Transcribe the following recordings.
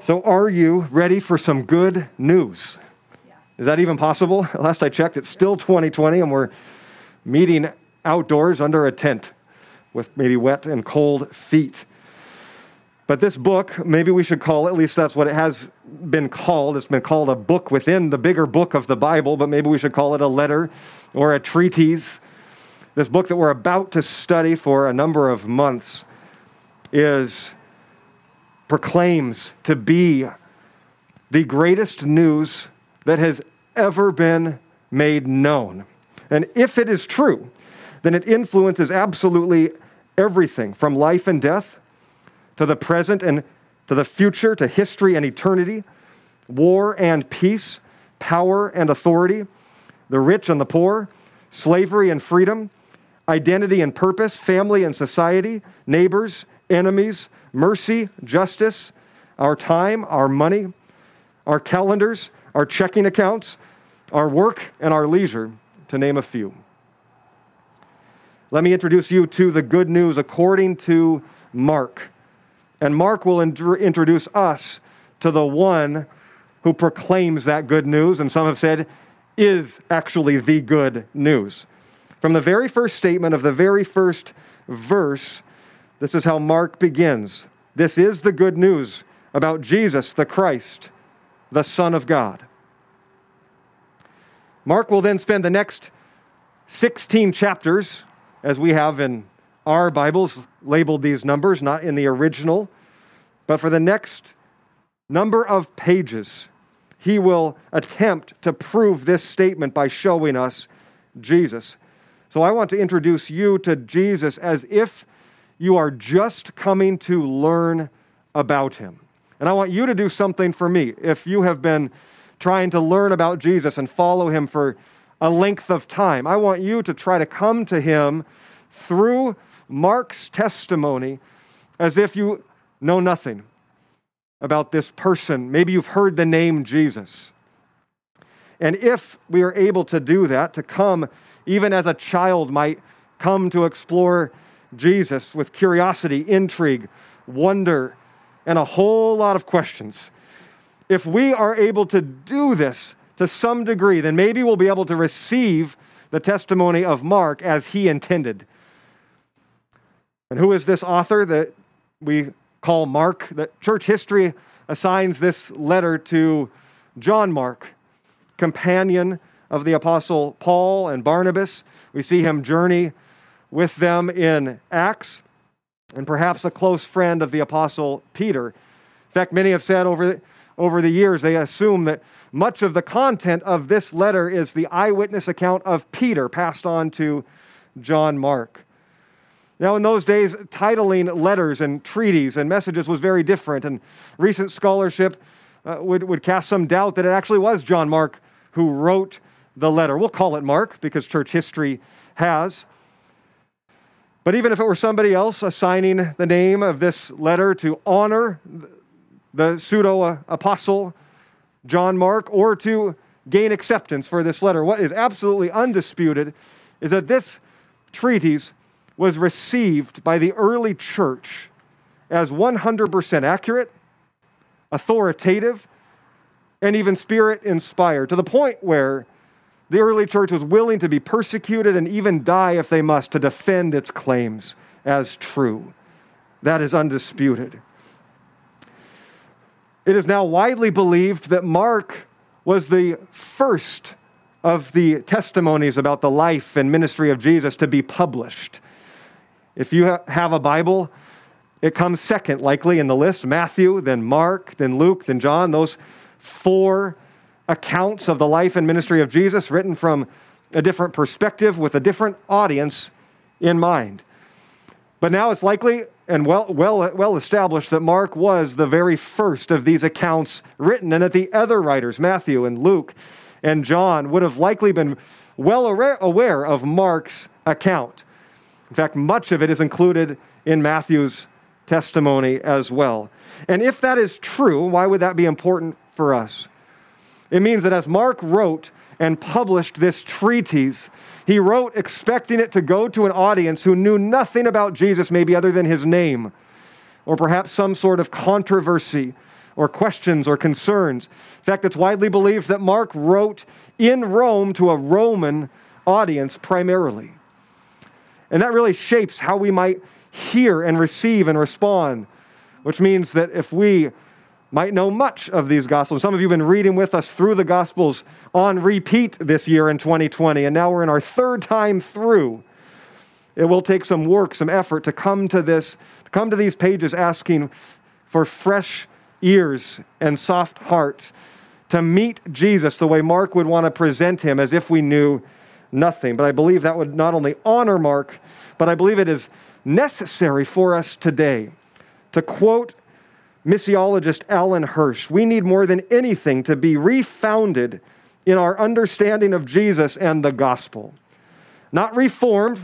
So, are you ready for some good news? Is that even possible? Last I checked, it's still 2020, and we're meeting outdoors under a tent with maybe wet and cold feet. But this book, maybe we should call, at least that's what it has been called. It's been called a book within the bigger book of the Bible, but maybe we should call it a letter or a treatise. This book that we're about to study for a number of months is proclaims to be the greatest news that has ever been made known. And if it is true, then it influences absolutely everything from life and death to the present and to the future, to history and eternity, war and peace, power and authority, the rich and the poor, slavery and freedom, identity and purpose, family and society, neighbors, enemies, mercy, justice, our time, our money, our calendars, our checking accounts, our work, and our leisure, to name a few. Let me introduce you to the good news according to Mark. And Mark will introduce us to the one who proclaims that good news, and some have said is actually the good news. From the very first statement of the very first verse, this is how Mark begins. This is the good news about Jesus, the Christ, the Son of God. Mark will then spend the next 16 chapters, as we have in our Bibles, labeled these numbers, not in the original, but for the next number of pages, he will attempt to prove this statement by showing us Jesus. So I want to introduce you to Jesus as if you are just coming to learn about him. And I want you to do something for me. If you have been trying to learn about Jesus and follow him for a length of time, I want you to try to come to him through Mark's testimony as if you know nothing about this person. Maybe you've heard the name Jesus. And if we are able to do that, to come even as a child might come to explore Jesus with curiosity, intrigue, wonder, and a whole lot of questions. If we are able to do this to some degree, then maybe we'll be able to receive the testimony of Mark as he intended. And who is this author that we call Mark? That church history assigns this letter to John Mark, companion of the apostle Paul and Barnabas. We see him journey with them in Acts, and perhaps a close friend of the Apostle Peter. In fact, many have said over, over the years, they assume that much of the content of this letter is the eyewitness account of Peter passed on to John Mark. Now, in those days, titling letters and treaties and messages was very different, and recent scholarship uh, would, would cast some doubt that it actually was John Mark who wrote the letter. We'll call it Mark because church history has. But even if it were somebody else assigning the name of this letter to honor the pseudo apostle John Mark or to gain acceptance for this letter, what is absolutely undisputed is that this treatise was received by the early church as 100% accurate, authoritative, and even spirit inspired, to the point where the early church was willing to be persecuted and even die if they must to defend its claims as true. That is undisputed. It is now widely believed that Mark was the first of the testimonies about the life and ministry of Jesus to be published. If you have a Bible, it comes second, likely in the list Matthew, then Mark, then Luke, then John. Those four accounts of the life and ministry of Jesus written from a different perspective with a different audience in mind. But now it's likely and well, well, well established that Mark was the very first of these accounts written, and that the other writers, Matthew and Luke and John, would have likely been well aware of Mark's account. In fact, much of it is included in Matthew's testimony as well. And if that is true, why would that be important for us? It means that as Mark wrote and published this treatise, he wrote expecting it to go to an audience who knew nothing about Jesus, maybe other than his name, or perhaps some sort of controversy or questions or concerns. In fact, it's widely believed that Mark wrote in Rome to a Roman audience primarily. And that really shapes how we might hear and receive and respond, which means that if we might know much of these Gospels, some of you have been reading with us through the Gospels on repeat this year in 2020, and now we're in our third time through. It will take some work, some effort to come to this, to come to these pages asking for fresh ears and soft hearts to meet Jesus the way Mark would want to present him as if we knew nothing. But I believe that would not only honor Mark, but I believe it is necessary for us today. To quote missiologist Alan Hirsch, we need more than anything to be refounded in our understanding of Jesus and the gospel. Not reformed,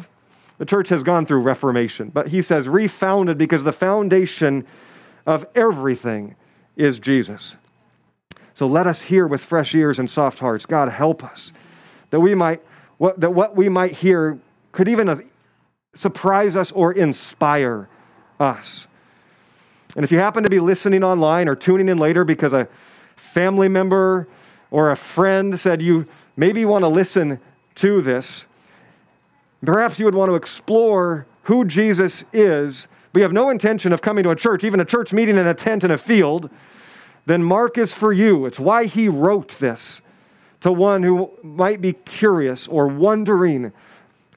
the church has gone through reformation, but he says refounded because the foundation of everything is Jesus. So let us hear with fresh ears and soft hearts. God, help us that we might what, that what we might hear could even surprise us or inspire us. And if you happen to be listening online or tuning in later because a family member or a friend said you maybe want to listen to this, perhaps you would want to explore who Jesus is, you have no intention of coming to a church, even a church meeting in a tent in a field, then Mark is for you. It's why he wrote this to one who might be curious or wondering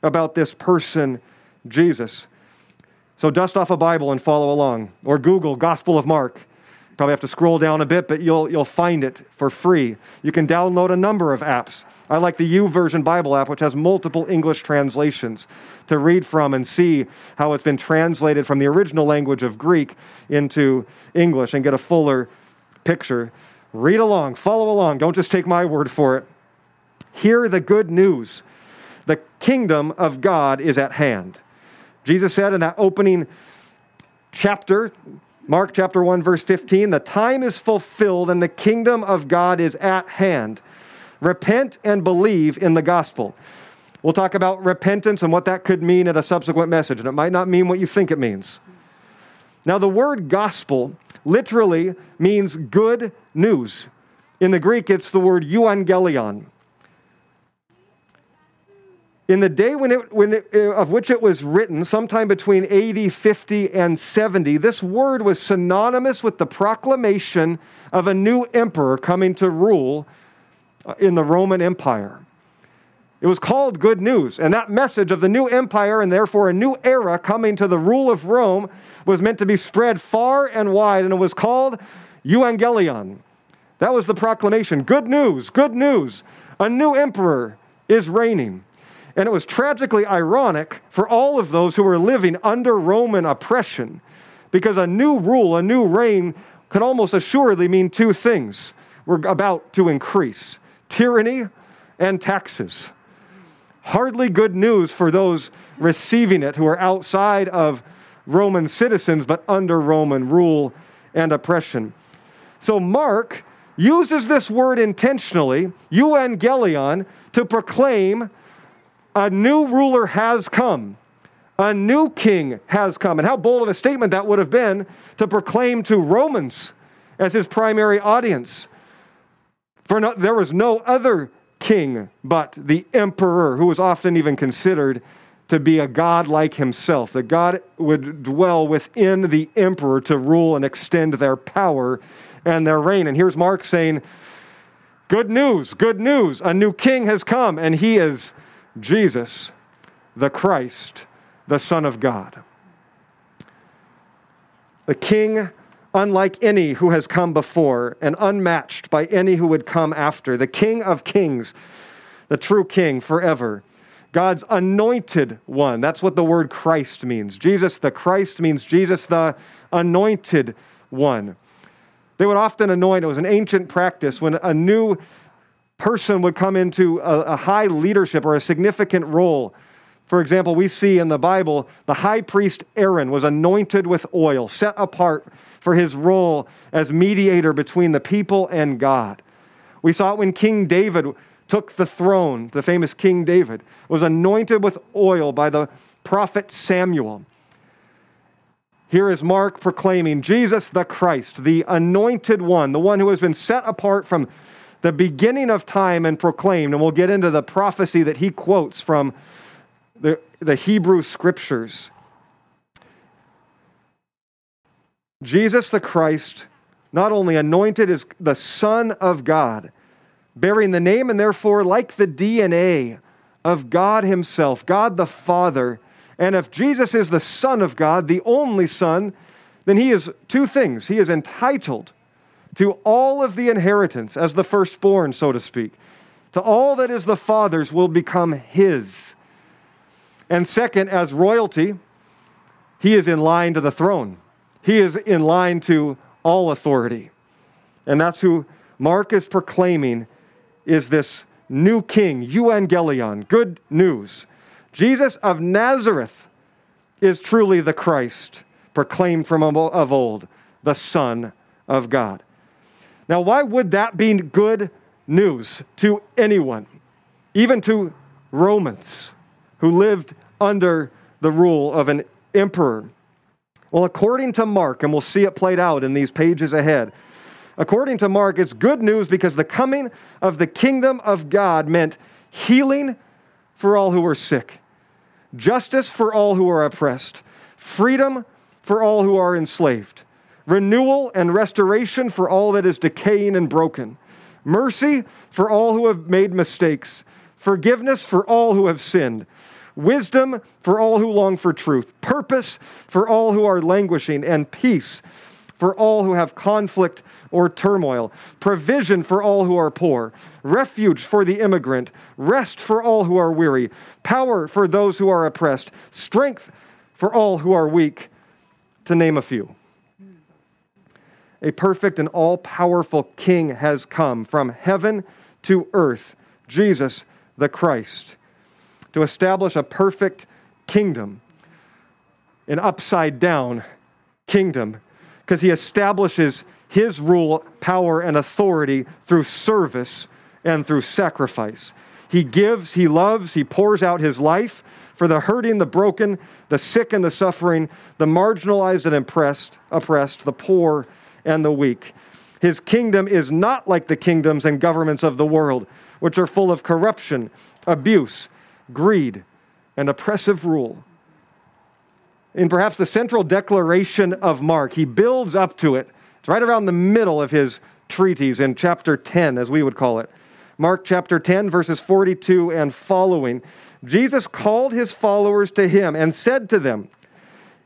about this person, Jesus. So dust off a Bible and follow along, or Google Gospel of Mark. Probably have to scroll down a bit, but you'll, you'll find it for free. You can download a number of apps. I like the YouVersion Bible app, which has multiple English translations to read from and see how it's been translated from the original language of Greek into English and get a fuller picture. Read along, follow along. Don't just take my word for it. Hear the good news. The kingdom of God is at hand. Jesus said in that opening chapter, Mark chapter 1, verse 15, the time is fulfilled and the kingdom of God is at hand. Repent and believe in the gospel. We'll talk about repentance and what that could mean at a subsequent message, and it might not mean what you think it means. Now, the word gospel literally means good news. In the Greek, it's the word euangelion. In the day when it, when it, of which it was written, sometime between AD 50 and 70, this word was synonymous with the proclamation of a new emperor coming to rule uh, in the Roman Empire. It was called good news, and that message of the new empire and therefore a new era coming to the rule of Rome was meant to be spread far and wide, and it was called Evangelion. That was the proclamation. Good news, good news. A new emperor is reigning. And it was tragically ironic for all of those who were living under Roman oppression because a new rule, a new reign, could almost assuredly mean two things were about to increase tyranny and taxes. Hardly good news for those receiving it who are outside of Roman citizens, but under Roman rule and oppression. So Mark uses this word intentionally, euangelion, to proclaim a new ruler has come. A new king has come. And how bold of a statement that would have been to proclaim to Romans as his primary audience. For no, there was no other king but the emperor, who was often even considered to be a god like himself, that God would dwell within the emperor to rule and extend their power and their reign. And here's Mark saying, Good news, good news. A new king has come, and he is Jesus, the Christ, the Son of God. The king, unlike any who has come before, and unmatched by any who would come after. The King of kings, the true king forever God's anointed one. That's what the word Christ means. Jesus the Christ means Jesus the anointed one. They would often anoint, it was an ancient practice when a new person would come into a, a high leadership or a significant role. For example, we see in the Bible the high priest Aaron was anointed with oil, set apart for his role as mediator between the people and God. We saw it when King David took the throne, the famous King David, was anointed with oil by the prophet Samuel. Here is Mark proclaiming Jesus the Christ, the anointed one, the one who has been set apart from the beginning of time and proclaimed. And we'll get into the prophecy that he quotes from the, the Hebrew scriptures. Jesus the Christ, not only anointed as the Son of God, bearing the name and therefore like the DNA of God Himself, God the Father. And if Jesus is the Son of God, the only Son, then He is two things. He is entitled to all of the inheritance as the firstborn, so to speak. To all that is the Father's will become His. And second, as royalty, He is in line to the throne. He is in line to all authority. And that's who Mark is proclaiming is this new king, euangelion, good news. Jesus of Nazareth is truly the Christ, proclaimed from of old, the Son of God. Now, why would that be good news to anyone, even to Romans who lived under the rule of an emperor? Well, according to Mark, and we'll see it played out in these pages ahead, according to Mark, it's good news because the coming of the kingdom of God meant healing for all who were sick, justice for all who are oppressed, freedom for all who are enslaved, renewal and restoration for all that is decaying and broken, mercy for all who have made mistakes, forgiveness for all who have sinned. Wisdom for all who long for truth, purpose for all who are languishing, and peace for all who have conflict or turmoil, provision for all who are poor, refuge for the immigrant, rest for all who are weary, power for those who are oppressed, strength for all who are weak, to name a few. A perfect and all powerful King has come from heaven to earth, Jesus the Christ to establish a perfect kingdom, an upside down kingdom, because he establishes his rule, power, and authority through service and through sacrifice. He gives, he loves, he pours out his life for the hurting, the broken, the sick and the suffering, the marginalized and oppressed, oppressed, the poor and the weak. His kingdom is not like the kingdoms and governments of the world, which are full of corruption, abuse, greed, and oppressive rule. In perhaps the central declaration of Mark, he builds up to it. It's right around the middle of his treatise in chapter 10, as we would call it. Mark chapter 10, verses 42 and following. Jesus called his followers to him and said to them,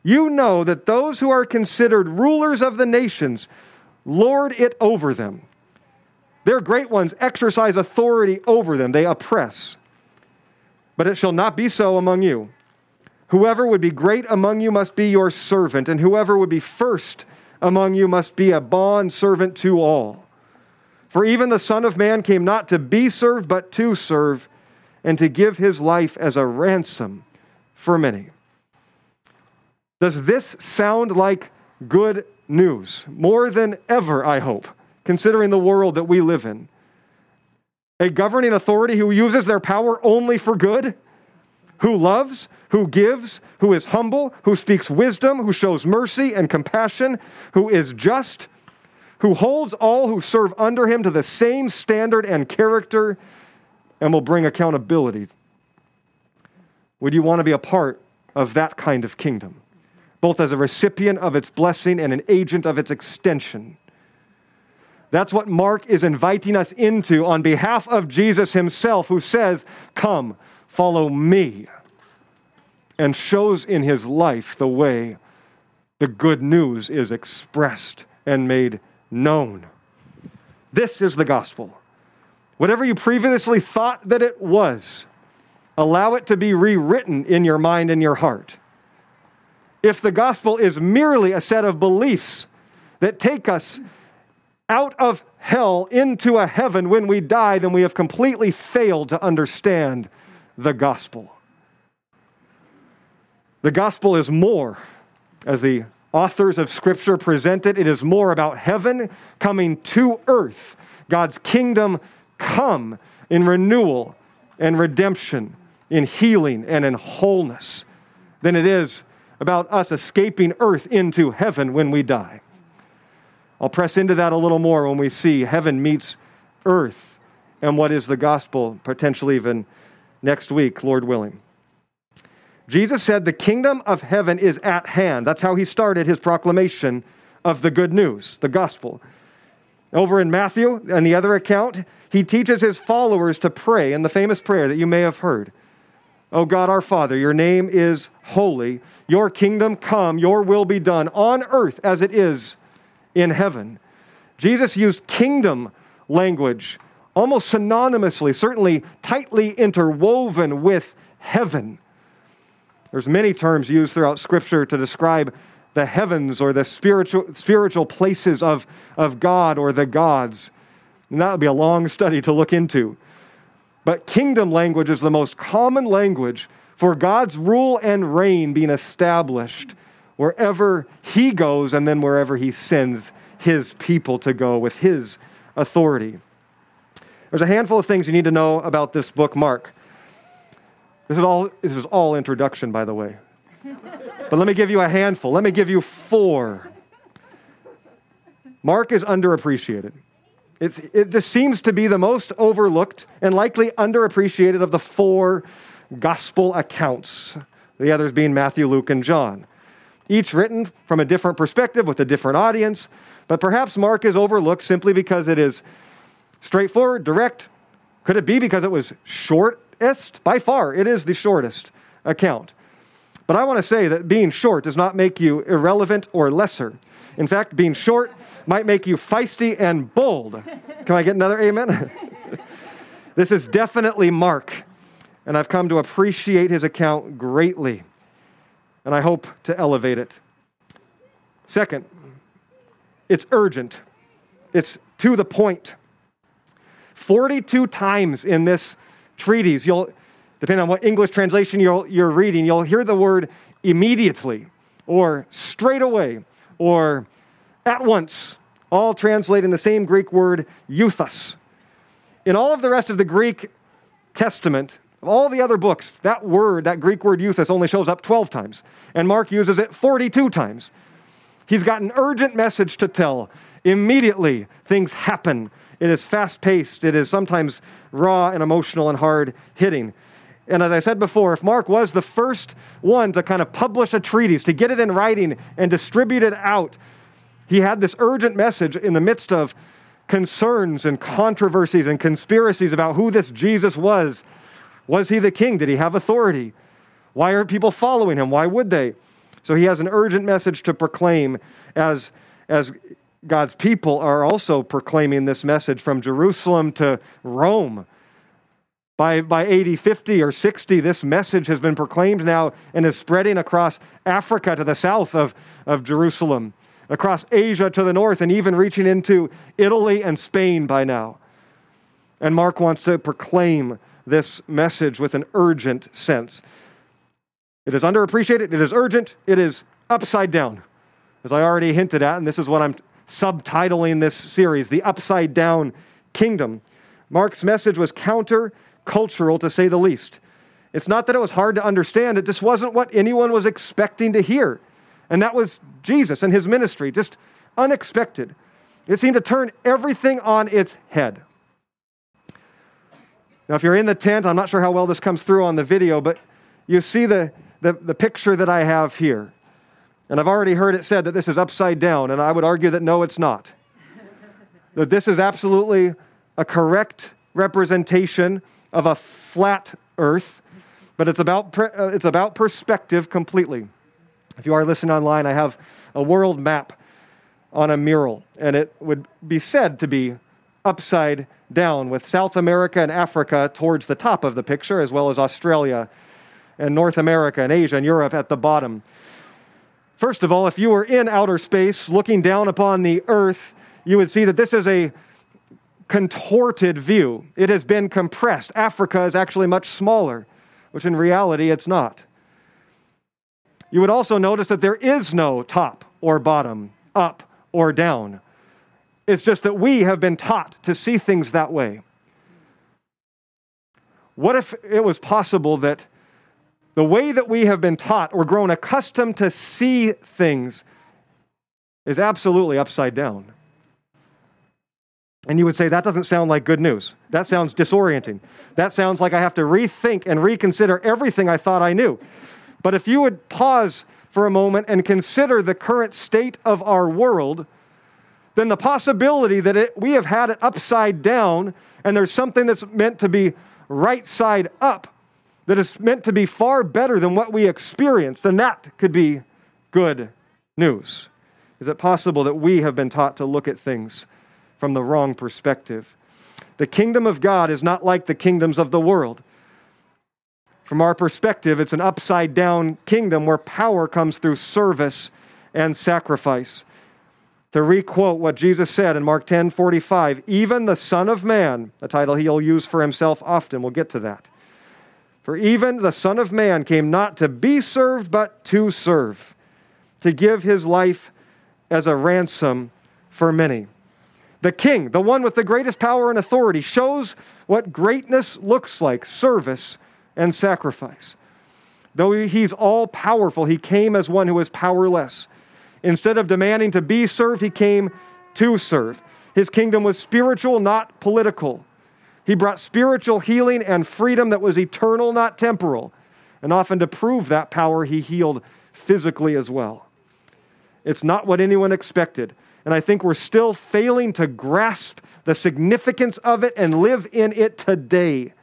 You know that those who are considered rulers of the nations lord it over them. Their great ones exercise authority over them, they oppress. But it shall not be so among you. Whoever would be great among you must be your servant, and whoever would be first among you must be a bond servant to all. For even the Son of Man came not to be served, but to serve, and to give his life as a ransom for many. Does this sound like good news? More than ever, I hope, considering the world that we live in a governing authority who uses their power only for good, who loves, who gives, who is humble, who speaks wisdom, who shows mercy and compassion, who is just, who holds all who serve under him to the same standard and character, and will bring accountability. Would you want to be a part of that kind of kingdom, both as a recipient of its blessing and an agent of its extension? That's what Mark is inviting us into on behalf of Jesus himself, who says, Come, follow me, and shows in his life the way the good news is expressed and made known. This is the gospel. Whatever you previously thought that it was, allow it to be rewritten in your mind and your heart. If the gospel is merely a set of beliefs that take us out of hell into a heaven when we die, then we have completely failed to understand the gospel. The gospel is more, as the authors of Scripture present it, it is more about heaven coming to earth, God's kingdom come in renewal and redemption, in healing and in wholeness, than it is about us escaping earth into heaven when we die. I'll press into that a little more when we see heaven meets earth and what is the gospel, potentially even next week, Lord willing. Jesus said, The kingdom of heaven is at hand. That's how he started his proclamation of the good news, the gospel. Over in Matthew and the other account, he teaches his followers to pray in the famous prayer that you may have heard. O God our Father, your name is holy. Your kingdom come, your will be done on earth as it is in heaven. Jesus used kingdom language almost synonymously, certainly tightly interwoven with heaven. There's many terms used throughout Scripture to describe the heavens or the spiritual, spiritual places of, of God or the gods. And that would be a long study to look into. But kingdom language is the most common language for God's rule and reign being established wherever He goes and then wherever He sends His people to go with His authority. There's a handful of things you need to know about this book, Mark. This is all, this is all introduction, by the way. but let me give you a handful. Let me give you four. Mark is underappreciated. It's, it just seems to be the most overlooked and likely underappreciated of the four gospel accounts, the others being Matthew, Luke, and John. Each written from a different perspective with a different audience, but perhaps Mark is overlooked simply because it is straightforward, direct. Could it be because it was shortest? By far, it is the shortest account. But I want to say that being short does not make you irrelevant or lesser. In fact, being short might make you feisty and bold. Can I get another amen? this is definitely Mark, and I've come to appreciate his account greatly, and I hope to elevate it. Second, it's urgent, it's to the point. 42 times in this treatise, you'll, depending on what English translation you're, you're reading, you'll hear the word immediately or straight away or at once, all translating the same Greek word euthus. In all of the rest of the Greek Testament, of all the other books, that word, that Greek word euthus, only shows up 12 times, and Mark uses it 42 times. He's got an urgent message to tell. Immediately, things happen. It is fast paced, it is sometimes raw and emotional and hard hitting. And as I said before, if Mark was the first one to kind of publish a treatise, to get it in writing and distribute it out, he had this urgent message in the midst of concerns and controversies and conspiracies about who this Jesus was. Was he the king? Did he have authority? Why are people following him? Why would they? So he has an urgent message to proclaim as, as God's people are also proclaiming this message from Jerusalem to Rome. By, by AD 50 or 60, this message has been proclaimed now and is spreading across Africa to the south of, of Jerusalem across Asia to the north, and even reaching into Italy and Spain by now. And Mark wants to proclaim this message with an urgent sense. It is underappreciated, it is urgent, it is upside down, as I already hinted at, and this is what I'm subtitling this series The Upside Down Kingdom. Mark's message was counter cultural to say the least. It's not that it was hard to understand, it just wasn't what anyone was expecting to hear. And that was Jesus and his ministry, just unexpected. It seemed to turn everything on its head. Now, if you're in the tent, I'm not sure how well this comes through on the video, but you see the, the, the, picture that I have here. And I've already heard it said that this is upside down, and I would argue that no, it's not. that this is absolutely a correct representation of a flat earth, but it's about, uh, it's about perspective completely. If you are listening online, I have a world map on a mural, and it would be said to be upside down, with South America and Africa towards the top of the picture, as well as Australia and North America and Asia and Europe at the bottom. First of all, if you were in outer space looking down upon the earth, you would see that this is a contorted view. It has been compressed. Africa is actually much smaller, which in reality it's not. You would also notice that there is no top or bottom, up or down. It's just that we have been taught to see things that way. What if it was possible that The way that we have been taught or grown accustomed to see things is absolutely upside down. And you would say, that doesn't sound like good news. That sounds disorienting. That sounds like I have to rethink and reconsider everything I thought I knew. But if you would pause for a moment and consider the current state of our world, then the possibility that it, we have had it upside down and there's something that's meant to be right side up that is meant to be far better than what we experience, then that could be good news. Is it possible that we have been taught to look at things from the wrong perspective? The kingdom of God is not like the kingdoms of the world. From our perspective, it's an upside down kingdom where power comes through service and sacrifice. To requote what Jesus said in Mark 10 45, even the Son of Man, a title he'll use for himself often, we'll get to that. For even the Son of Man came not to be served, but to serve, to give his life as a ransom for many. The king, the one with the greatest power and authority, shows what greatness looks like service and sacrifice. Though he's all powerful, he came as one who is powerless. Instead of demanding to be served, he came to serve. His kingdom was spiritual, not political. He brought spiritual healing and freedom that was eternal, not temporal. And often to prove that power, he healed physically as well. It's not what anyone expected. And I think we're still failing to grasp the significance of it and live in it today.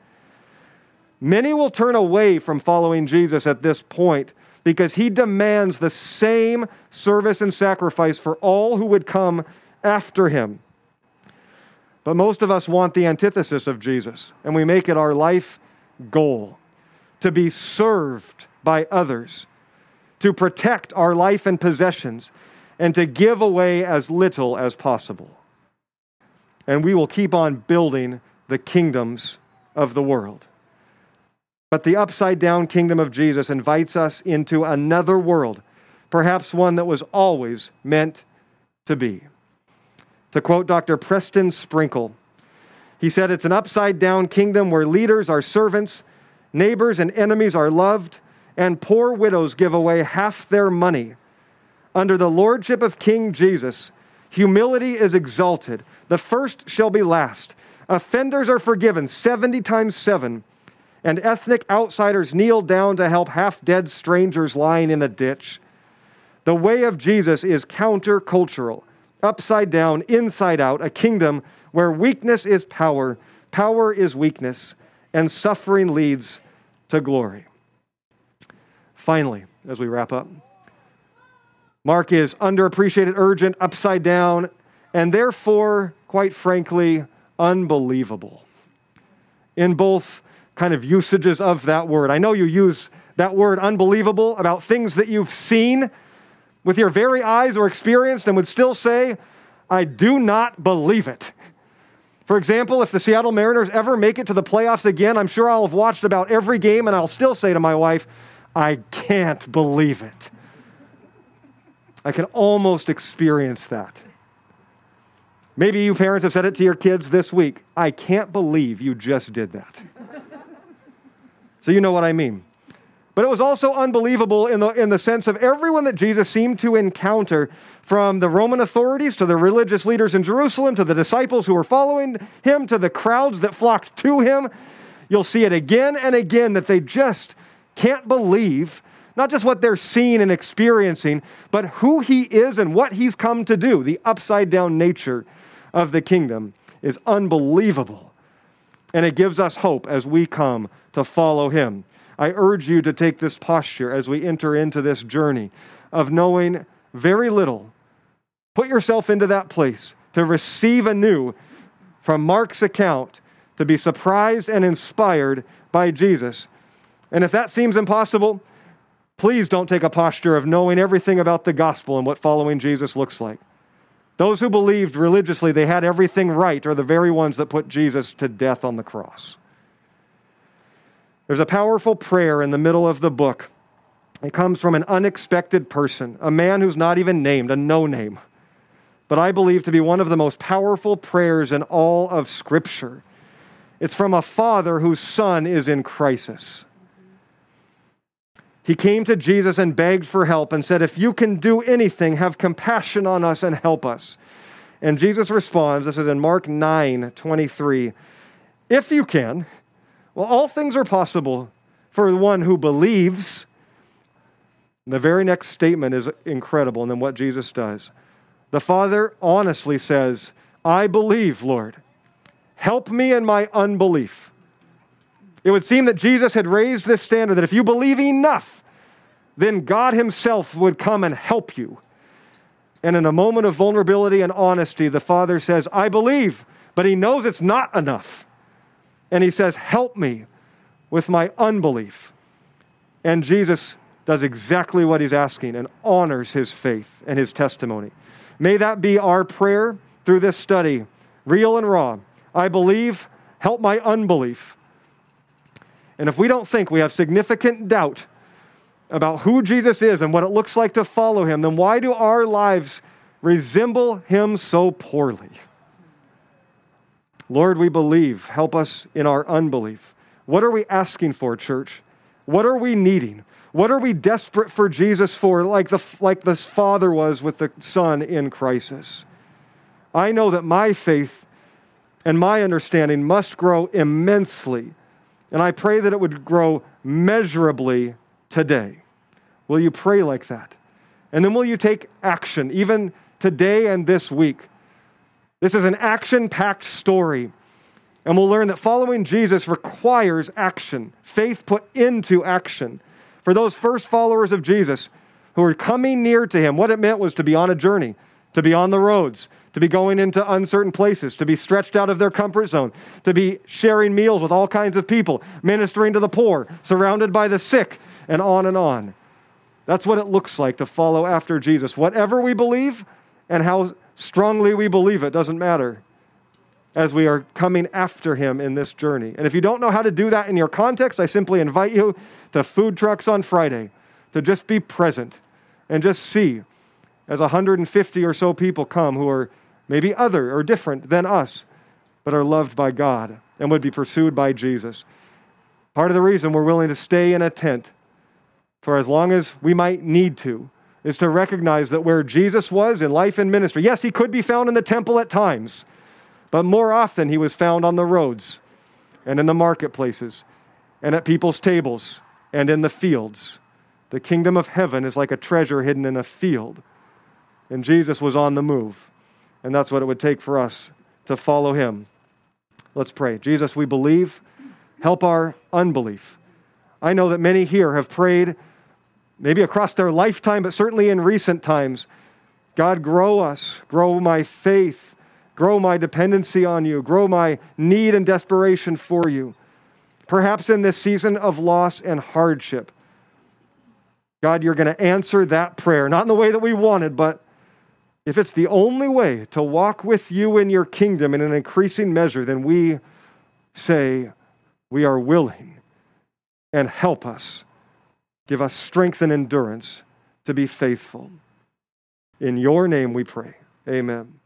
Many will turn away from following Jesus at this point because he demands the same service and sacrifice for all who would come after him. But most of us want the antithesis of Jesus, and we make it our life goal to be served by others, to protect our life and possessions, and to give away as little as possible. And we will keep on building the kingdoms of the world. But the upside down kingdom of Jesus invites us into another world, perhaps one that was always meant to be. To quote Dr. Preston Sprinkle, he said, It's an upside down kingdom where leaders are servants, neighbors and enemies are loved, and poor widows give away half their money. Under the lordship of King Jesus, humility is exalted. The first shall be last. Offenders are forgiven 70 times 7 and ethnic outsiders kneel down to help half dead strangers lying in a ditch. The way of Jesus is countercultural, upside down, inside out, a kingdom where weakness is power, power is weakness, and suffering leads to glory. Finally, as we wrap up, Mark is underappreciated, urgent, upside down, and therefore, quite frankly, unbelievable. In both kind of usages of that word. I know you use that word unbelievable about things that you've seen with your very eyes or experienced and would still say, I do not believe it. For example, if the Seattle Mariners ever make it to the playoffs again, I'm sure I'll have watched about every game and I'll still say to my wife, I can't believe it. I can almost experience that. Maybe you parents have said it to your kids this week. I can't believe you just did that. So you know what I mean. But it was also unbelievable in the, in the sense of everyone that Jesus seemed to encounter, from the Roman authorities to the religious leaders in Jerusalem to the disciples who were following him to the crowds that flocked to him. You'll see it again and again that they just can't believe not just what they're seeing and experiencing, but who he is and what he's come to do. The upside down nature of the kingdom is unbelievable. And it gives us hope as we come to follow him. I urge you to take this posture as we enter into this journey of knowing very little. Put yourself into that place to receive anew from Mark's account, to be surprised and inspired by Jesus. And if that seems impossible, please don't take a posture of knowing everything about the gospel and what following Jesus looks like. Those who believed religiously they had everything right are the very ones that put Jesus to death on the cross. There's a powerful prayer in the middle of the book. It comes from an unexpected person, a man who's not even named, a no name. But I believe to be one of the most powerful prayers in all of Scripture. It's from a father whose son is in crisis. He came to Jesus and begged for help and said, If you can do anything, have compassion on us and help us. And Jesus responds, this is in Mark 9 23. If you can, well, all things are possible for the one who believes. The very next statement is incredible, and then what Jesus does. The Father honestly says, I believe, Lord. Help me in my unbelief. It would seem that Jesus had raised this standard that if you believe enough, then God Himself would come and help you. And in a moment of vulnerability and honesty, the Father says, I believe, but He knows it's not enough. And He says, Help me with my unbelief. And Jesus does exactly what He's asking and honors His faith and His testimony. May that be our prayer through this study, real and raw. I believe, help my unbelief. And if we don't think we have significant doubt about who Jesus is and what it looks like to follow him, then why do our lives resemble him so poorly? Lord, we believe. Help us in our unbelief. What are we asking for, church? What are we needing? What are we desperate for Jesus for, like, the, like this father was with the son in crisis? I know that my faith and my understanding must grow immensely, and I pray that it would grow measurably today. Will you pray like that? And then will you take action, even today and this week? This is an action packed story. And we'll learn that following Jesus requires action, faith put into action. For those first followers of Jesus who were coming near to him, what it meant was to be on a journey, to be on the roads, to be going into uncertain places, to be stretched out of their comfort zone, to be sharing meals with all kinds of people, ministering to the poor, surrounded by the sick, and on and on. That's what it looks like to follow after Jesus. Whatever we believe and how strongly we believe it doesn't matter as we are coming after him in this journey. And if you don't know how to do that in your context, I simply invite you to food trucks on Friday to just be present and just see as 150 or so people come who are maybe other or different than us, but are loved by God and would be pursued by Jesus. Part of the reason we're willing to stay in a tent for as long as we might need to is to recognize that where Jesus was in life and ministry, yes, he could be found in the temple at times, but more often he was found on the roads and in the marketplaces and at people's tables and in the fields. The kingdom of heaven is like a treasure hidden in a field. And Jesus was on the move. And that's what it would take for us to follow him. Let's pray. Jesus, we believe. Help our unbelief. I know that many here have prayed, maybe across their lifetime, but certainly in recent times. God, grow us, grow my faith, grow my dependency on you, grow my need and desperation for you. Perhaps in this season of loss and hardship, God, you're going to answer that prayer, not in the way that we wanted, but if it's the only way to walk with you in your kingdom in an increasing measure, then we say we are willing and help us. Give us strength and endurance to be faithful. In your name we pray. Amen.